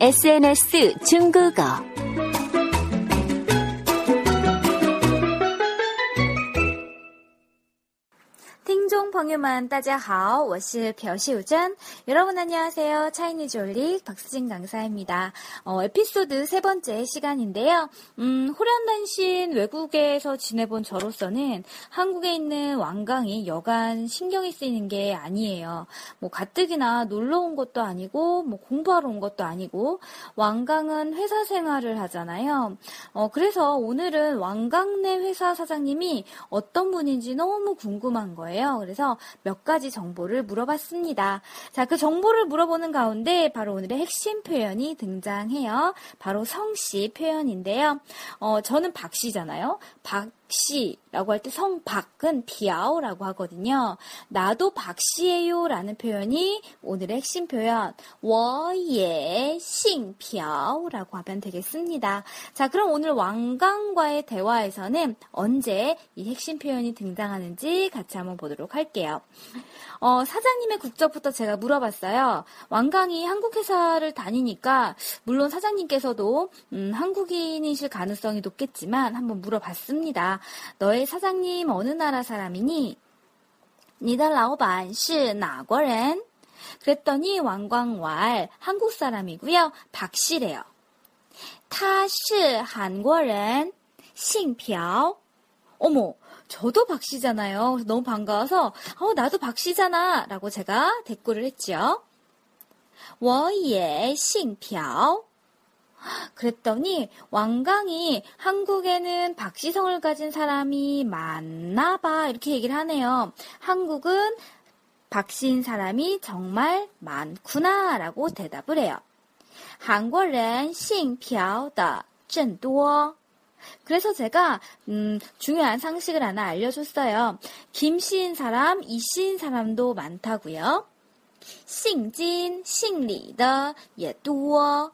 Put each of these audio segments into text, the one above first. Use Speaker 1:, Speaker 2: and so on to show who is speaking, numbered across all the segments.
Speaker 1: SNS 중국어.
Speaker 2: 朋友们，大家好，我是朴秀珍。 여러분 안녕하세요. 차이니즈 올릭 박수진 강사입니다. 어, 에피소드 세 번째 시간인데요. 음, 호련단신 외국에서 지내본 저로서는 한국에 있는 완강이 여간 신경이 쓰이는 게 아니에요. 뭐 가뜩이나 놀러 온 것도 아니고 뭐 공부하러 온 것도 아니고 완강은 회사 생활을 하잖아요. 어, 그래서 오늘은 완강 내 회사 사장님이 어떤 분인지 너무 궁금한 거예요. 그래서 몇 가지 정보를 물어봤습니다. 자, 그 정보를 물어보는 가운데 바로 오늘의 핵심 표현이 등장해요. 바로 성씨 표현인데요. 어, 저는 박씨잖아요. 박 씨라고 할 때 성박은 비아오라고 하거든요. 나도 박씨예요 라는 표현이 오늘의 핵심 표현 我也 姓朴라고 하면 되겠습니다. 자, 그럼 오늘 왕강과의 대화에서는 언제 이 핵심 표현이 등장하는지 같이 한번 보도록 할게요. 어, 사장님의 국적부터 제가 물어봤어요. 왕강이 한국 회사를 다니니까 물론 사장님께서도 음, 한국인이실 가능성이 높겠지만 한번 물어봤습니다. 너의 사장님 어느 나라 사람이니? 你的老板是哪国人? 그랬더니 왕광왈 한국 사람이고요. 박씨래요. 他是韩国人,姓朴. 어머, 저도 박씨잖아요. 너무 반가워서 어, 나도 박씨잖아 라고 제가 댓글을 했죠. 我也姓朴. 그랬더니 왕강이 한국에는 박씨성을 가진 사람이 많나 봐 이렇게 얘기를 하네요. 한국은 박씨인 사람이 정말 많구나라고 대답을 해요. 한국은 姓朴的真多. 그래서 제가 음, 중요한 상식을 하나 알려줬어요. 김씨인 사람, 이씨인 사람도 많다고요. 姓金, 姓李的也多.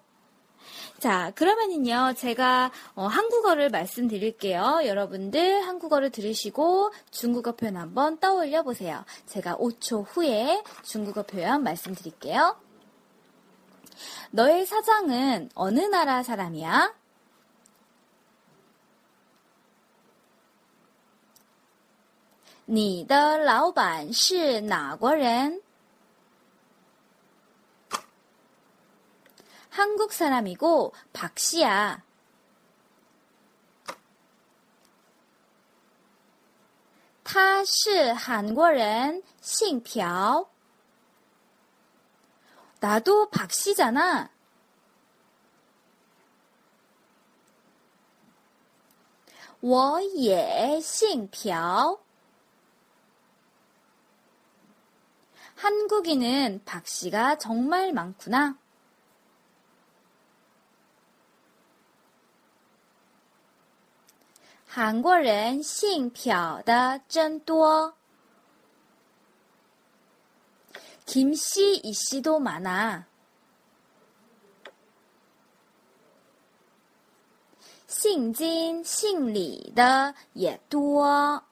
Speaker 2: 자, 그러면은요, 제가 어, 한국어를 말씀드릴게요. 여러분들 한국어를 들으시고 중국어 표현 한번 떠올려 보세요. 제가 5초 후에 중국어 표현 말씀드릴게요. 너의 사장은 어느 나라 사람이야? 你的老板是哪国人? 한국 사람이고 박 씨야. 타是 한국人, 싱표. 나도 박 씨잖아. 워예 싱표. 한국인은 박 씨가 정말 많구나. 한국人 姓朴的真多. 김씨, 이씨도 많아. 姓金, 姓李的也多.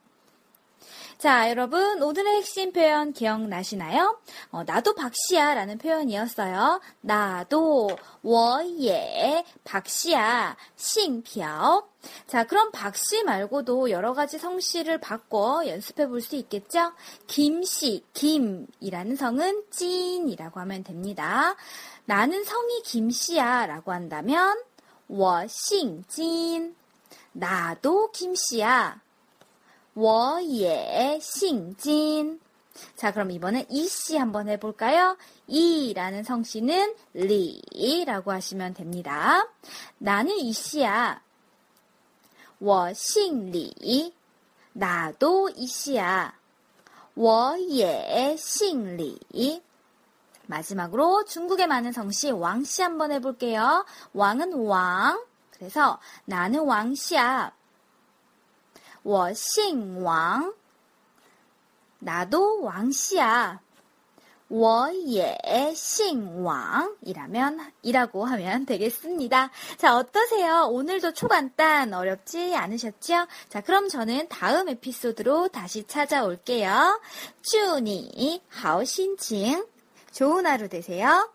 Speaker 2: 자, 여러분, 오늘의 핵심 표현 기억나시나요? 어, 나도 박씨야 라는 표현이었어요. 나도, 我也, 박씨야, 姓朴. 자, 그럼 박씨 말고도 여러 가지 성씨를 바꿔 연습해 볼 수 있겠죠? 김씨, 김이라는 성은 찐이라고 하면 됩니다. 나는 성이 김씨야 라고 한다면, 我姓金. 나도 김씨야. 워예 싱진. 자, 그럼 이번엔 이씨 한번 해볼까요? 이라는 성씨는 리라고 하시면 됩니다. 나는 이씨야. 워싱리. 나도 이씨야. 워예 싱리. 마지막으로 중국에 많은 성씨 왕씨 한번 해볼게요. 왕은 왕. 그래서 나는 왕씨야. 我姓王. 나도 왕씨야. 我也姓王이라면 이라고 하면 되겠습니다. 자, 어떠세요? 오늘도 초간단 어렵지 않으셨죠? 자, 그럼 저는 다음 에피소드로 다시 찾아올게요. 祝你好心情. 좋은 하루 되세요.